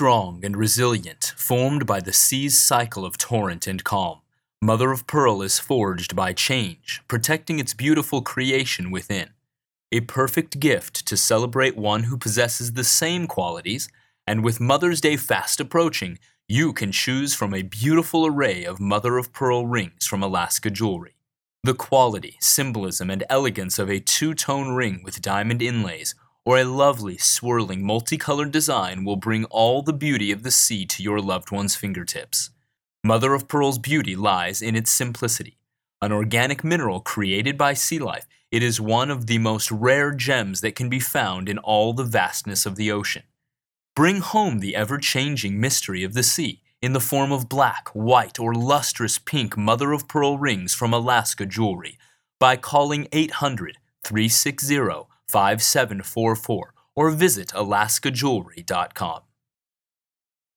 strong and resilient, formed by the sea's cycle of torrent and calm. Mother of pearl is forged by change, protecting its beautiful creation within. A perfect gift to celebrate one who possesses the same qualities, and with Mother's Day fast approaching, you can choose from a beautiful array of mother of pearl rings from Alaska Jewelry. The quality, symbolism, and elegance of a two tone ring with diamond inlays or a lovely, swirling, multicolored design will bring all the beauty of the sea to your loved one's fingertips. Mother of Pearl's beauty lies in its simplicity. An organic mineral created by sea life, it is one of the most rare gems that can be found in all the vastness of the ocean. Bring home the ever changing mystery of the sea in the form of black, white, or lustrous pink mother of pearl rings from Alaska Jewelry by calling 800 360 5744 or visit alaskajewelry.com.